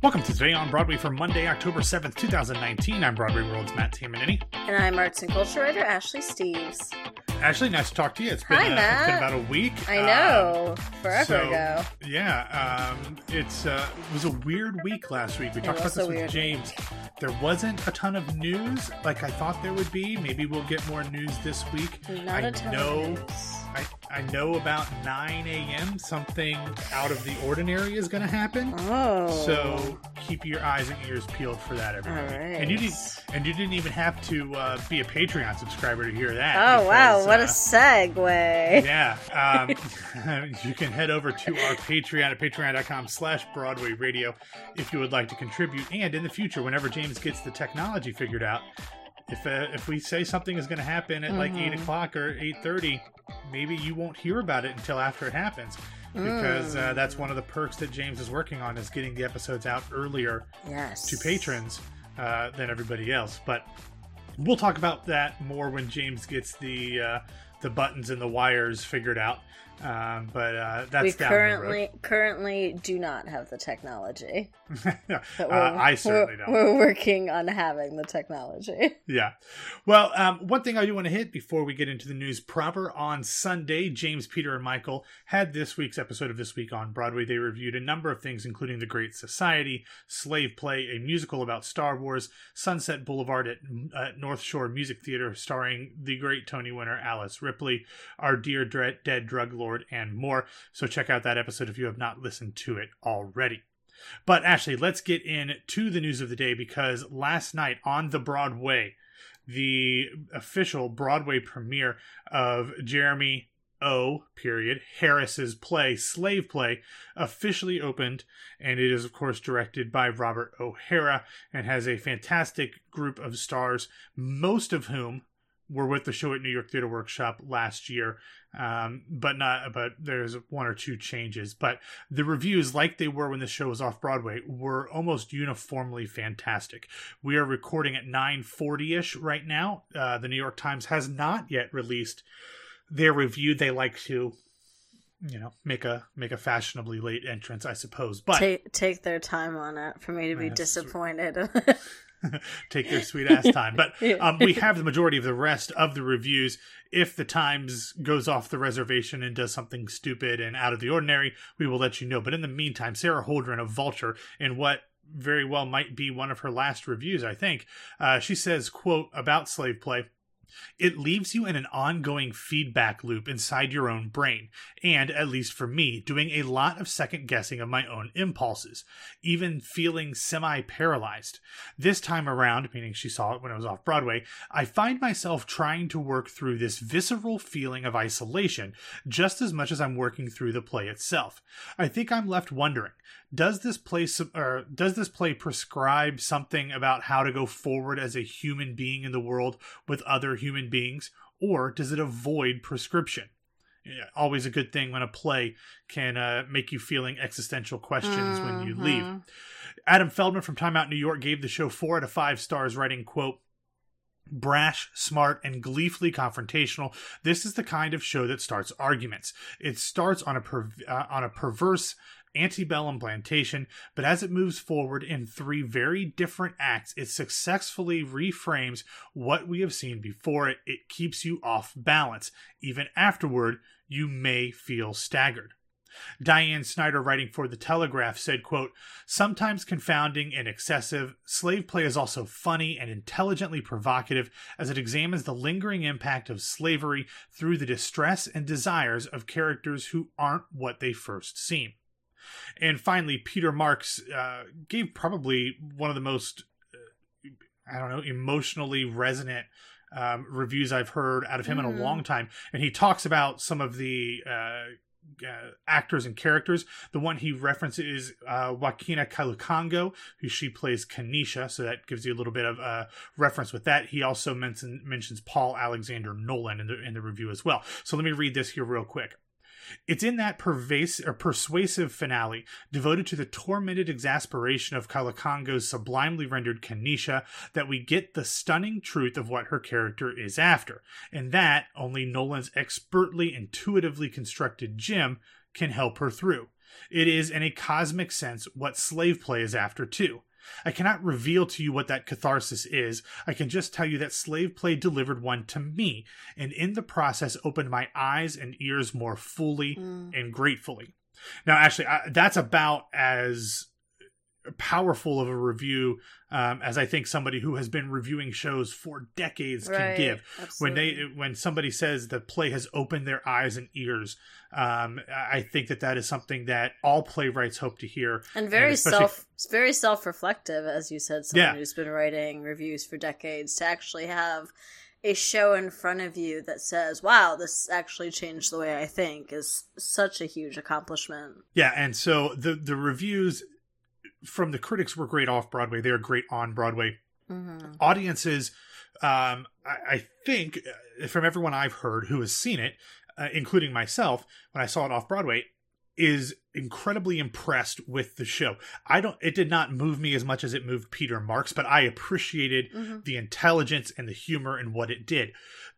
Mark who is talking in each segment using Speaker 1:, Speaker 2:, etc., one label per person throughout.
Speaker 1: Welcome to Today on Broadway for Monday, October 7th, 2019. I'm Broadway World's Matt Tamanini.
Speaker 2: And I'm arts and culture writer Ashley Steves.
Speaker 1: Ashley, nice to talk to you. It's been,
Speaker 2: Hi,
Speaker 1: uh, it's been about a week.
Speaker 2: I
Speaker 1: Um,
Speaker 2: know, forever
Speaker 1: so,
Speaker 2: ago.
Speaker 1: Yeah, um, it's uh, it was a weird week last week. We
Speaker 2: It
Speaker 1: talked about this with
Speaker 2: weird
Speaker 1: James. There wasn't a ton of news like I thought there would be. Maybe we'll get more news this week.
Speaker 2: Not
Speaker 1: I
Speaker 2: a ton
Speaker 1: know.
Speaker 2: of news.
Speaker 1: I, I know about 9 a.m. something out of the ordinary is going to happen.
Speaker 2: Oh.
Speaker 1: So keep your eyes and ears peeled for that, everybody. And you didn't, and you didn't even have to uh, be a Patreon subscriber to hear that.
Speaker 2: Oh, wow. What
Speaker 1: uh,
Speaker 2: a segue.
Speaker 1: yeah, um, you can head over to our Patreon at patreon.com slash Broadway Radio if you would like to contribute. And in the future, whenever James gets the technology figured out, if uh, if we say something is going to happen at like eight
Speaker 2: Mhm.
Speaker 1: o'clock or eight thirty, maybe you won't hear about it until after it happens, because uh,
Speaker 2: Mm.
Speaker 1: that's one of the perks that James is working on is getting the episodes out earlier
Speaker 2: Yes.
Speaker 1: to patrons uh, than everybody else. But we'll talk about that more when James gets the uh, the buttons and the wires figured out. Um, but uh, that's
Speaker 2: we currently currently do not have the technology.
Speaker 1: uh, I certainly
Speaker 2: we're,
Speaker 1: don't.
Speaker 2: We're working on having the technology.
Speaker 1: Yeah. Well, um, one thing I do want to hit before we get into the news proper on Sunday, James, Peter, and Michael had this week's episode of This Week on Broadway. They reviewed a number of things, including The Great Society, Slave Play, a musical about Star Wars, Sunset Boulevard at, at North Shore Music Theater, starring the great Tony winner Alice Ripley, Our Dear Dre- Dead Drug Lord, and more. So check out that episode if you have not listened to it already. But Ashley, let's get into the news of the day because last night on the Broadway, the official Broadway premiere of Jeremy O. Period Harris's play Slave Play officially opened, and it is of course directed by Robert O'Hara and has a fantastic group of stars, most of whom were with the show at New York Theater Workshop last year, um, but not. But there's one or two changes. But the reviews, like they were when the show was off Broadway, were almost uniformly fantastic. We are recording at 9:40 ish right now. Uh, the New York Times has not yet released their review. They like to, you know, make a make a fashionably late entrance, I suppose. But
Speaker 2: take take their time on it for me to be disappointed.
Speaker 1: take their sweet ass time. But um, we have the majority of the rest of the reviews. If the Times goes off the reservation and does something stupid and out of the ordinary, we will let you know. But in the meantime, Sara Holdren of Vulture, in what very well might be one of her last reviews, I think, uh, she says, "quote about slave play." It leaves you in an ongoing feedback loop inside your own brain, and, at least for me, doing a lot of second guessing of my own impulses, even feeling semi paralyzed. This time around, meaning she saw it when it was off Broadway, I find myself trying to work through this visceral feeling of isolation just as much as I'm working through the play itself. I think I'm left wondering does this play or does this play prescribe something about how to go forward as a human being in the world with other human beings or does it avoid prescription always a good thing when a play can uh, make you feeling existential questions when you leave
Speaker 2: Mhm.
Speaker 1: adam feldman from time out new york gave the show four out of five stars writing quote brash, smart, and gleefully confrontational. This is the kind of show that starts arguments. It starts on a per- uh, on a perverse antebellum plantation, but as it moves forward in three very different acts, it successfully reframes what we have seen before it. It keeps you off balance. Even afterward, you may feel staggered. Diane Snyder, writing for The Telegraph, said, quote, Sometimes confounding and excessive, slave play is also funny and intelligently provocative as it examines the lingering impact of slavery through the distress and desires of characters who aren't what they first seem. And finally, Peter Marks uh, gave probably one of the most, uh, I don't know, emotionally resonant um, reviews I've heard out of him in
Speaker 2: Mhm.
Speaker 1: a long time. And he talks about some of the uh, uh, actors and characters. The one he references is uh, Joaquina Kalukango, who she plays Kaneisha, so that gives you a little bit of uh, reference with that. He also mention, mentions Paul Alexander Nolan in the in the review as well. So let me read this here real quick. It's in that pervasive or persuasive finale, devoted to the tormented exasperation of Kalukango's sublimely rendered Kaneisha, that we get the stunning truth of what her character is after, and that only Nolan's expertly intuitively constructed Jim can help her through. It is, in a cosmic sense, what slave play is after, too. I cannot reveal to you what that catharsis is. I can just tell you that slave play delivered one to me, and in the process opened my eyes and ears more fully mm. and gratefully. Now, actually, I, that's about as powerful of a review um, as I think somebody who has been reviewing shows for decades right, can give. Absolutely. When they when somebody says the play has opened their eyes and ears, um, I think that that is something that all playwrights hope to hear.
Speaker 2: And very and self very self reflective, as you said, someone yeah. who's been writing reviews for decades to actually have a show in front of you that says, "Wow, this actually changed the way I think," is such a huge accomplishment.
Speaker 1: Yeah, and so the the reviews from the critics were great off Broadway. They're great on Broadway. Mm-hmm. Audiences, um, I, I, think, uh, from everyone I've heard who has seen it, uh, including myself, when I saw it off Broadway, is incredibly impressed with the show. I don't it did not move me as much as it moved Peter Marks, but I appreciated mm-hmm. the intelligence and the humor and what it did.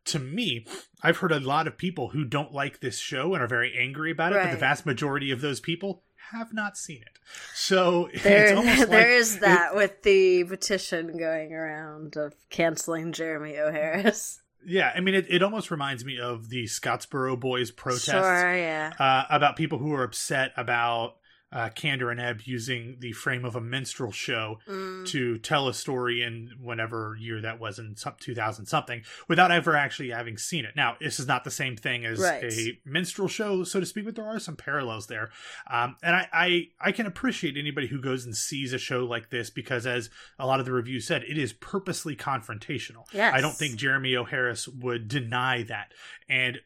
Speaker 1: To me, I've heard a lot of people who don't like this show and are very angry about it, right. but the vast majority of those people have not seen it. So
Speaker 2: there, there like is that it, with the petition going around of canceling Jeremy O. Harris.
Speaker 1: Yeah, I mean, it, it almost reminds me of the Scottsboro Boys protests
Speaker 2: Sure, yeah.
Speaker 1: Uh, about people who are upset about uh, Kander and Ebb using the frame of a minstrel show mm. to tell a story in whatever year that was in some 2000 something without ever actually having seen it. Now, this is not the same thing as right. a minstrel show, so to speak, but there are some parallels there. Um, and I, I, I can appreciate anybody who goes and sees a show like this because, as a lot of the reviews said, it is purposely confrontational.
Speaker 2: Yes.
Speaker 1: I don't think Jeremy O. Harris would deny that. And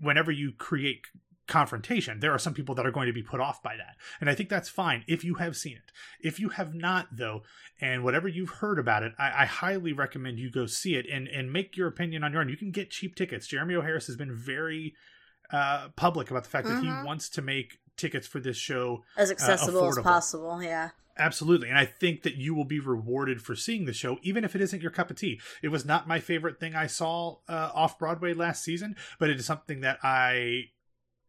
Speaker 1: whenever you create confrontation. There are some people that are going to be put off by that. And I think that's fine if you have seen it. If you have not, though, and whatever you've heard about it, I, I highly recommend you go see it and, and make your opinion on your own. You can get cheap tickets. Jeremy O. Harris has been very uh, public about the fact mm-hmm. that he mm-hmm. wants to make tickets for this show
Speaker 2: as uh, accessible uh, as possible. Yeah.
Speaker 1: Absolutely. And I think that you will be rewarded for seeing the show, even if it isn't your cup of tea. It was not my favorite thing I saw uh, off Broadway last season, but it is something that I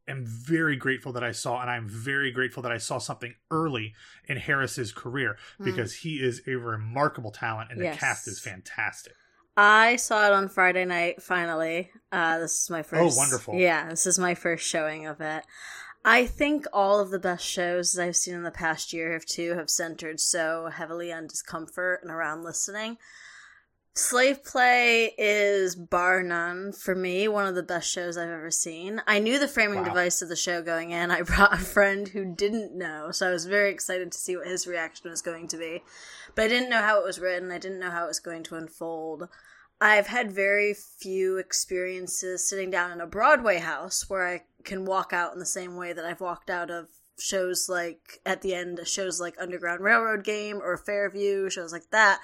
Speaker 1: am very grateful that I saw, and I'm very grateful that I saw something early in Harris's career hmm. because mm. he is a remarkable talent, and yes. the cast is fantastic.
Speaker 2: I saw it on Friday night. Finally, uh, this is my oh, first.
Speaker 1: Oh, wonderful!
Speaker 2: Yeah, this is my first showing of it. I think all of the best shows I've seen in the past year have too have centered so heavily on discomfort and around listening. Slave Play is bar none for me one of the best shows I've ever seen. I knew the framing wow. device of the show going in. I brought a friend who didn't know, so I was very excited to see what his reaction was going to be. But I didn't know how it was written. I didn't know how it was going to unfold. I've had very few experiences sitting down in a Broadway house where I can walk out in the same way that I've walked out of shows like at the end shows like Underground Railroad Game or Fairview, shows like that.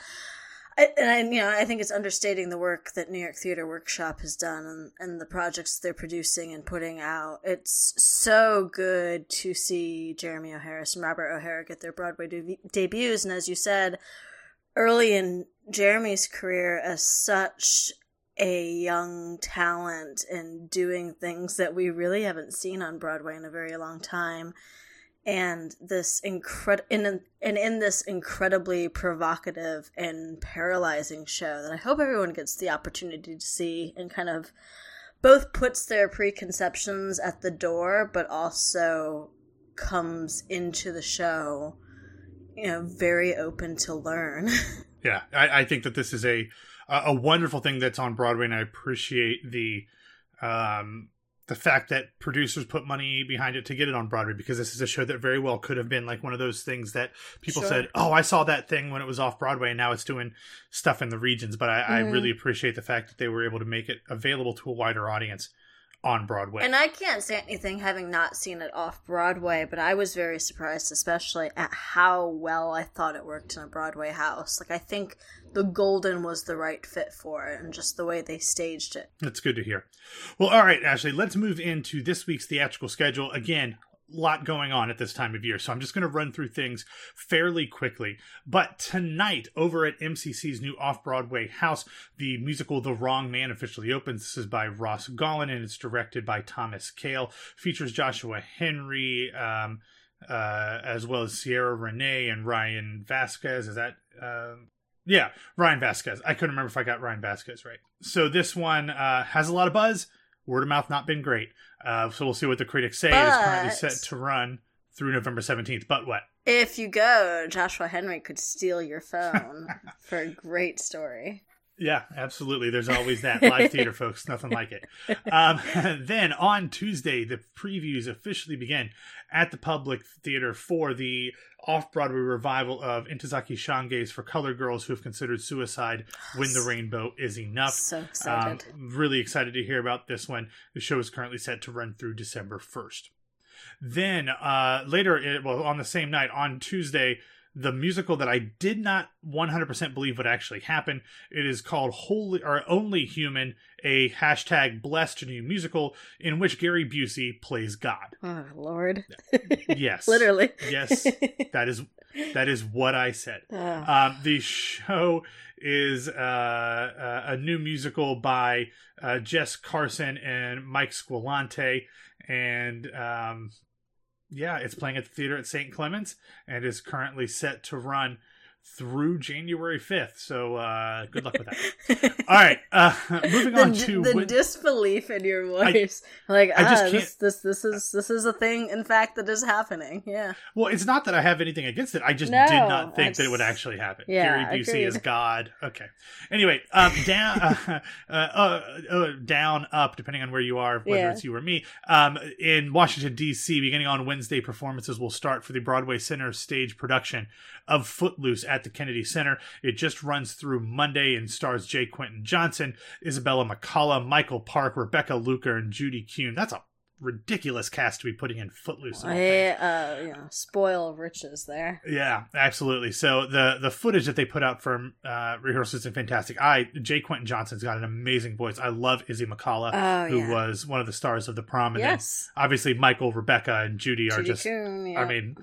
Speaker 2: And I, you know, I think it's understating the work that New York Theater Workshop has done and, and the projects they're producing and putting out. It's so good to see Jeremy O. Harris and Robert O'Hara get their Broadway de- debuts. And as you said, early in Jeremy's career as such a young talent and doing things that we really haven't seen on Broadway in a very long time and this incredible in and in this incredibly provocative and paralyzing show that I hope everyone gets the opportunity to see and kind of both puts their preconceptions at the door but also comes into the show you know very open to learn.
Speaker 1: Yeah I, I think that this is a a wonderful thing that's on broadway and i appreciate the um the fact that producers put money behind it to get it on Broadway because this is a show that very well could have been like one of those things that people sure. said, "Oh, I saw that thing when it was off Broadway, and now it's doing stuff in the regions." But I, mm-hmm. I really appreciate the fact that they were able to make it available to a wider audience on Broadway.
Speaker 2: And I can't say anything having not seen it off Broadway, but I was very surprised, especially at how well I thought it worked in a Broadway house. Like, I think the Golden was the right fit for it and just the way they staged it.
Speaker 1: That's good to hear. Well, all right, Ashley, let's move into this week's theatrical schedule. Again, lot going on at this time of year. So I'm just going to run through things fairly quickly. But tonight, over at MCC's new off Broadway house, the musical The Wrong Man officially opens. This is by Ross Golan and it's directed by Thomas Kail. Features Joshua Henry. Um, uh, as well as Ciara Renée and Ryan Vasquez. Is that? Um, yeah, Ryan Vasquez. I couldn't remember if I got Ryan Vasquez right. So this one uh, has a lot of buzz. Word of mouth not been great. Uh, so we'll see what the critics say. It is currently set to run through November 17th. But what?
Speaker 2: If you go, Joshua Henry could steal your phone for a great story.
Speaker 1: Yeah, absolutely. There's always that live theater, folks. Nothing like it. Um, then on Tuesday, the previews officially begin at the Public Theater for the off Broadway revival of Ntozake Shange's For Color Girls Who Have Considered Suicide When the Rainbow Is Enough.
Speaker 2: So
Speaker 1: Um,
Speaker 2: excited.
Speaker 1: really excited to hear about this one. The show is currently set to run through December 1st. Then uh, later, it, well, on the same night, on Tuesday, the musical that I did not 100% believe would actually happen. It is called Holy or Only Human, a hashtag blessed new musical in which Gary Busey plays God.
Speaker 2: oh Lord.
Speaker 1: Yes,
Speaker 2: Literally.
Speaker 1: Yes, that is that is what I said.
Speaker 2: Oh.
Speaker 1: Um, the show is uh, uh, a new musical by uh, Jess Carson and Mike Squilante, and um, yeah, it's playing at the theater at St. Clements and is currently set to run through January fifth. So uh, good luck with that. All right, uh, moving
Speaker 2: the,
Speaker 1: on to
Speaker 2: the
Speaker 1: Wed-
Speaker 2: disbelief in your voice, like
Speaker 1: I
Speaker 2: ah,
Speaker 1: just
Speaker 2: this, this this is this is a thing. In fact, that is happening. Yeah,
Speaker 1: well, it's not that I have anything against it. I just
Speaker 2: No,
Speaker 1: did not think that it would actually happen.
Speaker 2: Yeah,
Speaker 1: Gary Busey is. God. Okay. Anyway, um, down, uh, uh, uh, uh, down, up, depending on where you are, whether
Speaker 2: Yeah.
Speaker 1: it's you or me. Um, in Washington D.C., beginning on Wednesday, performances will start for the Broadway Center stage production of Footloose at the Kennedy Center. It just runs through Monday and stars J. Quinton Johnson, Isabella McCalla, Michael Park, Rebecca Luker, and Judy Kuhn. That's a ridiculous cast to be putting in Footloose. of all things.
Speaker 2: I uh, you know, spoil riches there.
Speaker 1: Yeah, absolutely. So the the footage that they put out from uh, rehearsals is fantastic. I J. Quinton Johnson's got an amazing voice. I love Izzy McCalla,
Speaker 2: Oh
Speaker 1: who
Speaker 2: yeah,
Speaker 1: was one of the stars of the prom. And
Speaker 2: yes,
Speaker 1: obviously Michael, Rebecca, and Judy are just.
Speaker 2: Kuhn, yeah.
Speaker 1: I mean,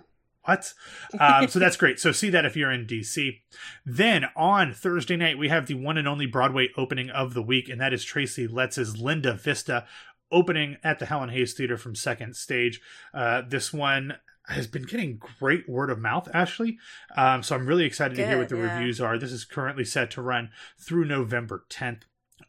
Speaker 1: what? Um, so that's great. So see that if you're in DC. Then on Thursday night we have the one and only Broadway opening of the week, and that is Tracy Letts's Linda Vista opening at the Helen Hayes Theater from Second Stage. Uh, this one has been getting great word of mouth, Ashley. Um, so I'm really excited to hear what the
Speaker 2: yeah.
Speaker 1: reviews are. This is currently set to run through November 10th.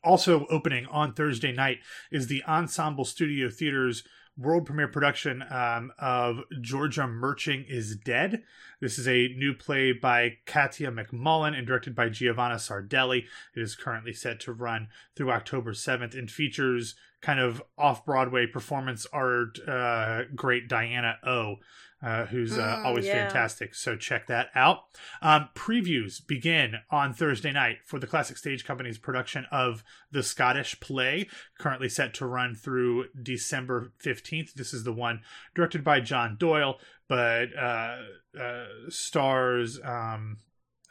Speaker 1: Also opening on Thursday night is the Ensemble Studio Theater's world premiere production um, of Georgia Mertching is Dead. This is a new play by Katia McMullen and directed by Giovanna Sardelli. It is currently set to run through October 7th and features kind of off Broadway performance art uh, great Diana O. Uh, who's uh,
Speaker 2: Mm,
Speaker 1: always
Speaker 2: yeah.
Speaker 1: fantastic. So check that out. Um, previews begin on Thursday night for the Classic Stage Company's production of the Scottish play, currently set to run through December 15th. This is the one directed by John Doyle, but uh, uh, stars um,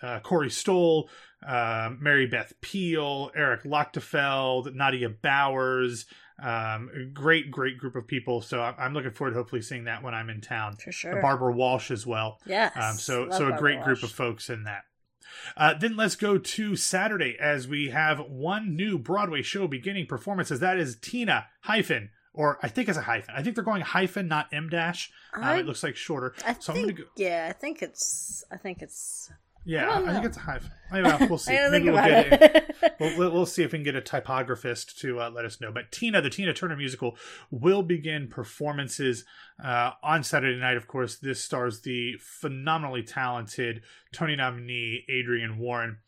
Speaker 1: uh, Corey Stoll, uh, Mary Beth Peil, Erik Lochtefeld, Nadia Bowers. Um, a great, great group of people. So I'm looking forward to hopefully seeing that when I'm in town.
Speaker 2: for sure.
Speaker 1: Barbara Walsh as well.
Speaker 2: yes,
Speaker 1: Um, so so a
Speaker 2: Barbara
Speaker 1: great group of folks in that. Uh, then let's go to Saturday as we have one new Broadway show beginning performances. That is Tina hyphen, or I think it's a hyphen. I think they're going hyphen, not M dash. Um, it looks like shorter.
Speaker 2: I
Speaker 1: so
Speaker 2: think,
Speaker 1: go.
Speaker 2: yeah, I think it's, I think it's.
Speaker 1: Yeah,
Speaker 2: I
Speaker 1: I, think it's a hyphen. I don't know. We'll see. Maybe we'll get it. we'll, we'll see if we can get a typographist to uh, let us know. But Tina, the Tina Turner musical, will begin performances uh, on Saturday night. Of course, this stars the phenomenally talented Tony nominee Adrienne Warren,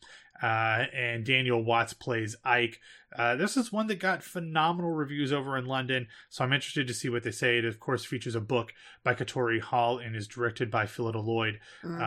Speaker 1: uh, and Daniel Watts plays Ike. Uh, this is one that got phenomenal reviews over in London, so I'm interested to see what they say. It, of course, features a book by Katori Hall and is directed by Phyllida Lloyd.
Speaker 2: Mm,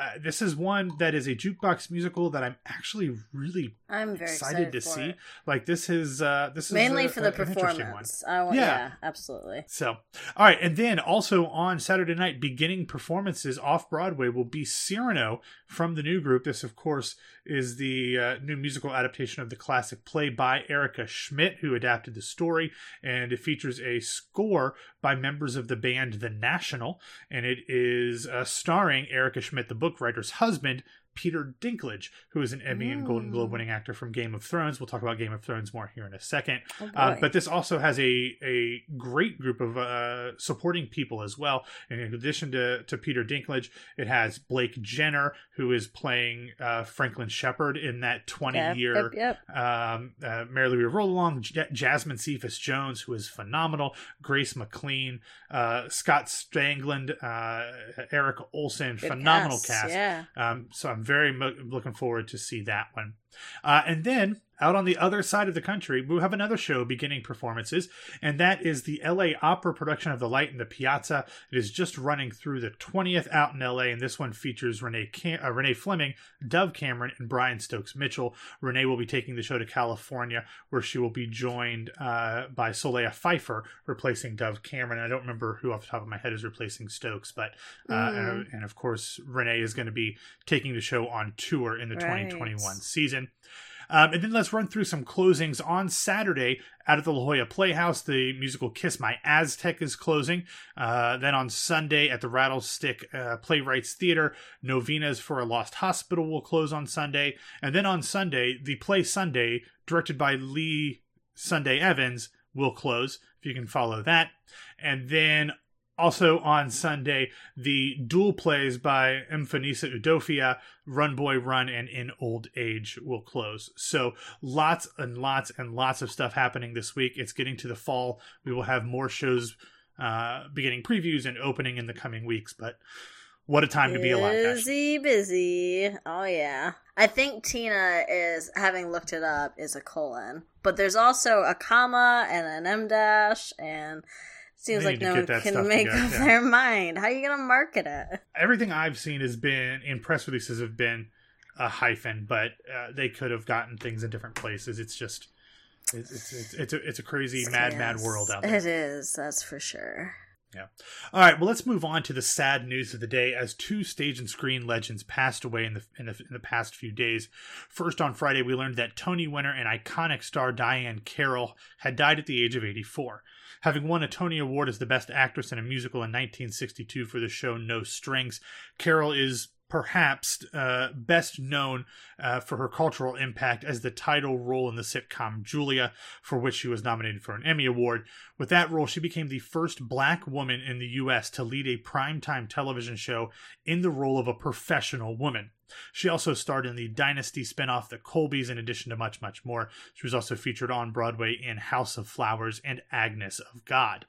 Speaker 1: Uh, this is one that is a jukebox musical that I'm actually really
Speaker 2: I'm very
Speaker 1: excited, to see.
Speaker 2: it.
Speaker 1: Like this is uh, this is
Speaker 2: mainly
Speaker 1: a-
Speaker 2: for the
Speaker 1: a- an interesting one.
Speaker 2: performance. I want,
Speaker 1: Yeah.
Speaker 2: yeah. absolutely.
Speaker 1: So, all right, and then also on Saturday night, beginning performances off Broadway will be Cyrano from the new group. This, of course, is the uh, new musical adaptation of the classic play by Erica Schmidt, who adapted the story, and it features a score by members of the band The National, and it is uh, starring Erica Schmidt, the book writer's husband, Peter Dinklage, who is an Emmy and Golden Globe winning actor from Game of Thrones. We'll talk about Game of Thrones more here in a second.
Speaker 2: Oh,
Speaker 1: Uh, but this also has a a great group of uh, supporting people as well. And in addition to, to Peter Dinklage, it has Blake Jenner, who is playing uh, Franklin Shepard in that 20
Speaker 2: Yep,
Speaker 1: year
Speaker 2: yep, yep.
Speaker 1: um, uh, Mary Louise Roll Along, J- Jasmine Cephas Jones, who is phenomenal, Grace McLean, uh, Scott Stangland, uh, Eric Olson,
Speaker 2: Good
Speaker 1: phenomenal cast.
Speaker 2: Yeah.
Speaker 1: Um, so I'm very mo- looking forward to see that one. Uh, and then out on the other side of the country, we have another show beginning performances, and that is the LA Opera production of The Light in the Piazza. It is just running through the 20th out in LA, and this one features Renee Cam- uh, Renee Fleming, Dove Cameron, and Brian Stokes Mitchell. Renee will be taking the show to California, where she will be joined uh, by Solea Pfeiffer, replacing Dove Cameron. I don't remember who off the top of my head is replacing Stokes, but uh,
Speaker 2: Mm.
Speaker 1: and, and of course Renee is going to be taking the show on tour in the
Speaker 2: Right.
Speaker 1: 2021 season. Um, and then let's run through some closings on Saturday out at the La Jolla Playhouse. The musical Kiss My Aztec is closing. Uh, then on Sunday at the Rattlestick uh, Playwrights Theater, Novenas for a Lost Hospital will close on Sunday. And then on Sunday, the play Sunday, directed by Lee Sunday Evans, will close, if you can follow that. And then also on Sunday, the dual plays by Mfoniso Udofia, Run Boy Run, and In Old Age will close. So lots and lots and lots of stuff happening this week. It's getting to the fall. We will have more shows uh, beginning previews and opening in the coming weeks, but what a time to be alive.
Speaker 2: Busy, busy. Oh yeah. I think Tina is having looked it up is a colon, but there's also a comma and an m dash, and seems like no one can make
Speaker 1: together,
Speaker 2: up
Speaker 1: yeah.
Speaker 2: their mind. How are you gonna market it?
Speaker 1: Everything I've seen has been in press releases have been a hyphen, but uh, they could have gotten things in different places. It's just it's it's it's, it's, a, it's a crazy mad mad world out there.
Speaker 2: It is. That's for sure. Yeah.
Speaker 1: All right, well, let's move on to the sad news of the day as two stage and screen legends passed away in the, in the in the past few days. First, on Friday, we learned that Tony winner and iconic star Diahann Carroll had died at the age of 84. Having won a Tony Award as the Best Actress in a Musical in 1962 for the show No Strings, Carroll is perhaps uh, best known uh, for her cultural impact as the title role in the sitcom Julia, for which she was nominated for an Emmy Award. With that role, she became the first black woman in the U.S. to lead a primetime television show in the role of a professional woman. She also starred in the Dynasty spinoff The Colbys, in addition to much, much more. She was also featured on Broadway in House of Flowers and Agnes of God.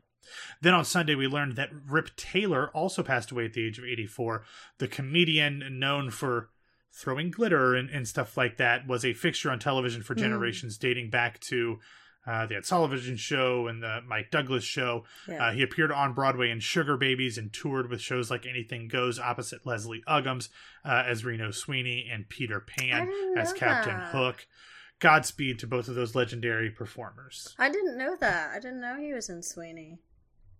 Speaker 1: Then on Sunday, we learned that Rip Taylor also passed away at the age of 84. The comedian known for throwing glitter and, and stuff like that was a fixture on television for
Speaker 2: Hmm.
Speaker 1: generations, dating back to uh, the Ed Sullivan Show and the Mike Douglas Show.
Speaker 2: Yeah.
Speaker 1: Uh, he appeared on Broadway in Sugar Babies and toured with shows like Anything Goes opposite Leslie Uggams uh, as Reno Sweeney and Peter Pan as Captain
Speaker 2: that.
Speaker 1: Hook. Godspeed to both of those legendary performers.
Speaker 2: I didn't know that. I didn't know he was in Sweeney.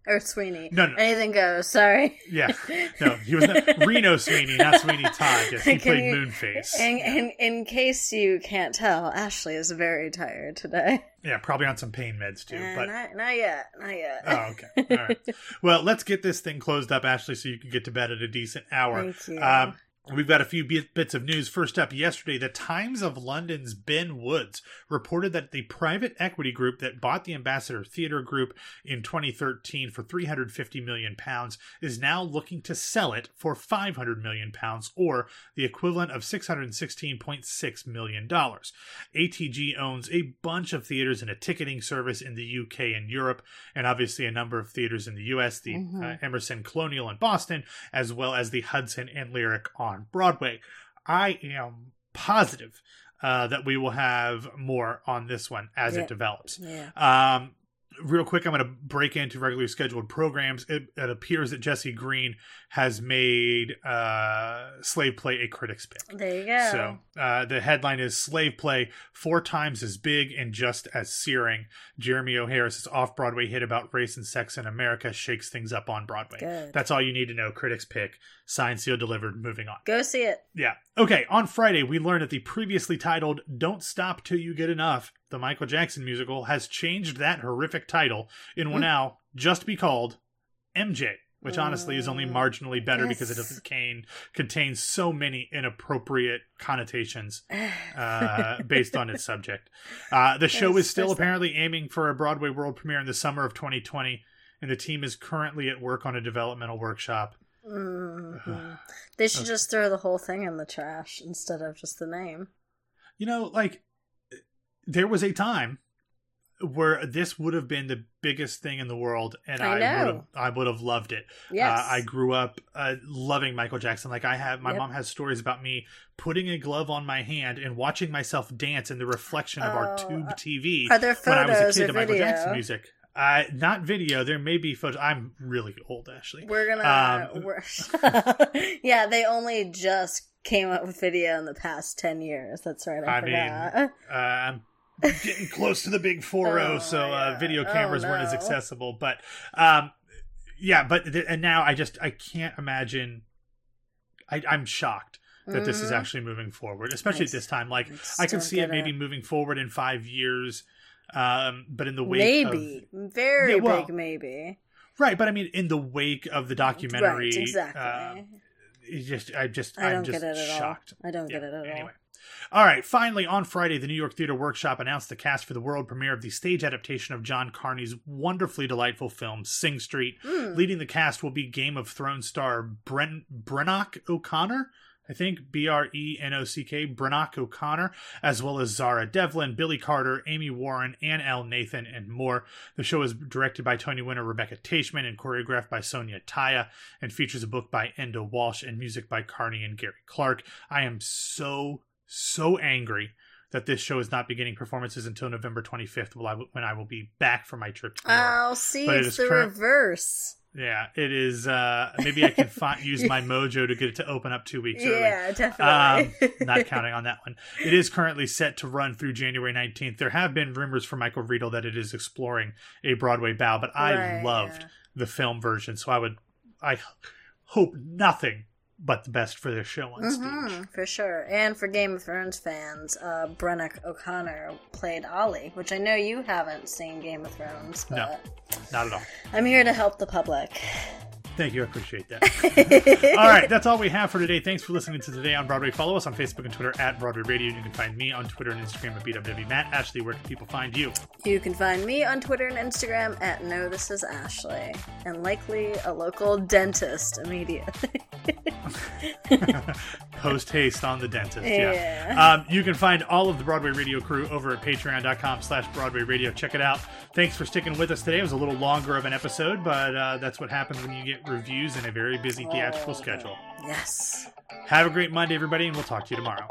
Speaker 2: Or Sweeney.
Speaker 1: No, no.
Speaker 2: Anything goes. Sorry.
Speaker 1: Yeah, no, he was not, Reno Sweeney, not Sweeney Todd. Yes, he
Speaker 2: Can
Speaker 1: played
Speaker 2: you-
Speaker 1: Moonface.
Speaker 2: In, in, in case you can't tell, Ashley is very tired today.
Speaker 1: Yeah, probably on some pain meds too.
Speaker 2: Uh,
Speaker 1: But
Speaker 2: not, not yet. Not yet.
Speaker 1: oh, okay, all right. Well, let's get this thing closed up, Ashley, so you can get to bed at a decent hour.
Speaker 2: Thank you.
Speaker 1: Um, We've got a few bits of news. First up, yesterday, the Times of London's Ben Woods reported that the private equity group that bought the Ambassador Theatre Group in 2013 for 350 million pounds is now looking to sell it for 500 million pounds, or the equivalent of 616.6 million dollars. ATG owns a bunch of theaters and a ticketing service in the UK and Europe, and obviously a number of theaters in the US, the
Speaker 2: Mhm.
Speaker 1: uh, Emerson Colonial in Boston, as well as the Hudson and Lyric on Broadway. I am positive uh, that we will have more on this one as
Speaker 2: Yeah.
Speaker 1: it develops.
Speaker 2: yeah.
Speaker 1: Um, real quick, I'm going to break into regularly scheduled programs. It, it appears that Jesse Green has made uh, Slave Play a critic's pick.
Speaker 2: There you go.
Speaker 1: So uh, the headline is Slave Play, four times as big and just as searing. Jeremy O. Harris's off Broadway hit about race and sex in America shakes things up on Broadway.
Speaker 2: Good.
Speaker 1: That's all you need to know. Critics pick, signed, sealed, delivered, moving on.
Speaker 2: Go see it.
Speaker 1: Yeah. Okay, on Friday, we learned that the previously titled Don't Stop Till You Get Enough, the Michael Jackson musical, has changed that horrific title and will
Speaker 2: Hmm.
Speaker 1: now just be called MJ. which honestly is only
Speaker 2: Mm.
Speaker 1: marginally better because it
Speaker 2: Yes.
Speaker 1: doesn't contain contain so many inappropriate connotations uh, based on its subject. Uh, the show
Speaker 2: Yes,
Speaker 1: is still apparently aiming for a Broadway world premiere in the summer of 2020, and the team is currently at work on a developmental workshop.
Speaker 2: Mhm. They should just throw the whole thing in the trash instead of just the name.
Speaker 1: You know, like there was a time where this would have been the biggest thing in the world, and
Speaker 2: I
Speaker 1: I, would have I would have loved it.
Speaker 2: Yes.
Speaker 1: Uh, I grew up uh, loving Michael Jackson. Like I have, my
Speaker 2: Yep.
Speaker 1: mom has stories about me putting a glove on my hand and watching myself dance in the reflection of our
Speaker 2: Oh,
Speaker 1: tube
Speaker 2: uh,
Speaker 1: TV
Speaker 2: Are there
Speaker 1: when I was a
Speaker 2: photos
Speaker 1: kid to Michael
Speaker 2: video?
Speaker 1: Jackson music. Uh, not video. There may be photos. I'm really old, Ashley.
Speaker 2: We're gonna.
Speaker 1: Um,
Speaker 2: we're, yeah, they only just came up with video in the past ten years. That's right. I,
Speaker 1: I mean,
Speaker 2: forgot.
Speaker 1: uh, I'm getting close to the big 4
Speaker 2: Oh,
Speaker 1: so uh,
Speaker 2: yeah.
Speaker 1: video
Speaker 2: Oh,
Speaker 1: cameras weren't as accessible. But um, yeah, but th- and now I just I can't imagine. I, I'm shocked that this is
Speaker 2: Mhm.
Speaker 1: actually moving forward, especially at this time. Like
Speaker 2: I
Speaker 1: can see it maybe
Speaker 2: it.
Speaker 1: moving forward in five years, um, but in the wake
Speaker 2: maybe
Speaker 1: of
Speaker 2: very
Speaker 1: Yeah, well,
Speaker 2: big, maybe.
Speaker 1: right, but I mean in the wake of the documentary,
Speaker 2: Right, exactly.
Speaker 1: uh, just I just
Speaker 2: I
Speaker 1: I'm
Speaker 2: don't
Speaker 1: just
Speaker 2: get it at
Speaker 1: shocked.
Speaker 2: all. I don't get it at
Speaker 1: anyway.
Speaker 2: all.
Speaker 1: All right, finally, on Friday, the New York Theater Workshop announced the cast for the world premiere of the stage adaptation of John Carney's wonderfully delightful film, Sing Street.
Speaker 2: Hmm.
Speaker 1: Leading the cast will be Game of Thrones star Bren- Brennock O'Connor. I think B R E N O C K, Brennock O'Connor, as well as Zara Devlin, Billy Carter, Amy Warren, Ann L. Nathan, and more. The show is directed by Tony winner Rebecca Taichman and choreographed by Sonya Tayeh and features a book by Enda Walsh and music by Carney and Gary Clark. I am so, so angry that this show is not beginning performances until November 25th when I, will be back from my trip to.
Speaker 2: I'll see.
Speaker 1: But
Speaker 2: It's
Speaker 1: is
Speaker 2: the
Speaker 1: current-
Speaker 2: reverse.
Speaker 1: Yeah, it is. Uh, maybe I can find, use my mojo to get it to open up two weeks early.
Speaker 2: Yeah, definitely.
Speaker 1: Um, not counting on that one. It is currently set to run through January 19th. There have been rumors from Michael Riedel that it is exploring a Broadway bow, but I
Speaker 2: Right,
Speaker 1: loved
Speaker 2: yeah.
Speaker 1: the film version, so I would, I hope nothing but the best for this show on stage.
Speaker 2: Mhm, for sure. And for Game of Thrones fans, uh, Brennock O'Connor played Ollie, which I know you haven't seen Game of Thrones, but
Speaker 1: No. Not at all.
Speaker 2: I'm here to help the public.
Speaker 1: Thank you. I appreciate that. all right, that's all we have for today. Thanks for listening to Today on Broadway. Follow us on Facebook and Twitter at Broadway Radio. You can find me on Twitter and Instagram at BWW Matt. Ashley, where can people find you?
Speaker 2: You can find me on Twitter and Instagram at No This Is Ashley, and likely a local dentist immediately.
Speaker 1: Post haste on the dentist. Yeah.
Speaker 2: Yeah.
Speaker 1: Um, you can find all of the Broadway Radio crew over at patreon.com slash Broadway Radio. Check it out. Thanks for sticking with us today. It was a little longer of an episode, but uh, that's what happens when you get reviews and a very busy theatrical schedule.
Speaker 2: Yes.
Speaker 1: Have a great Monday, everybody, and we'll talk to you tomorrow.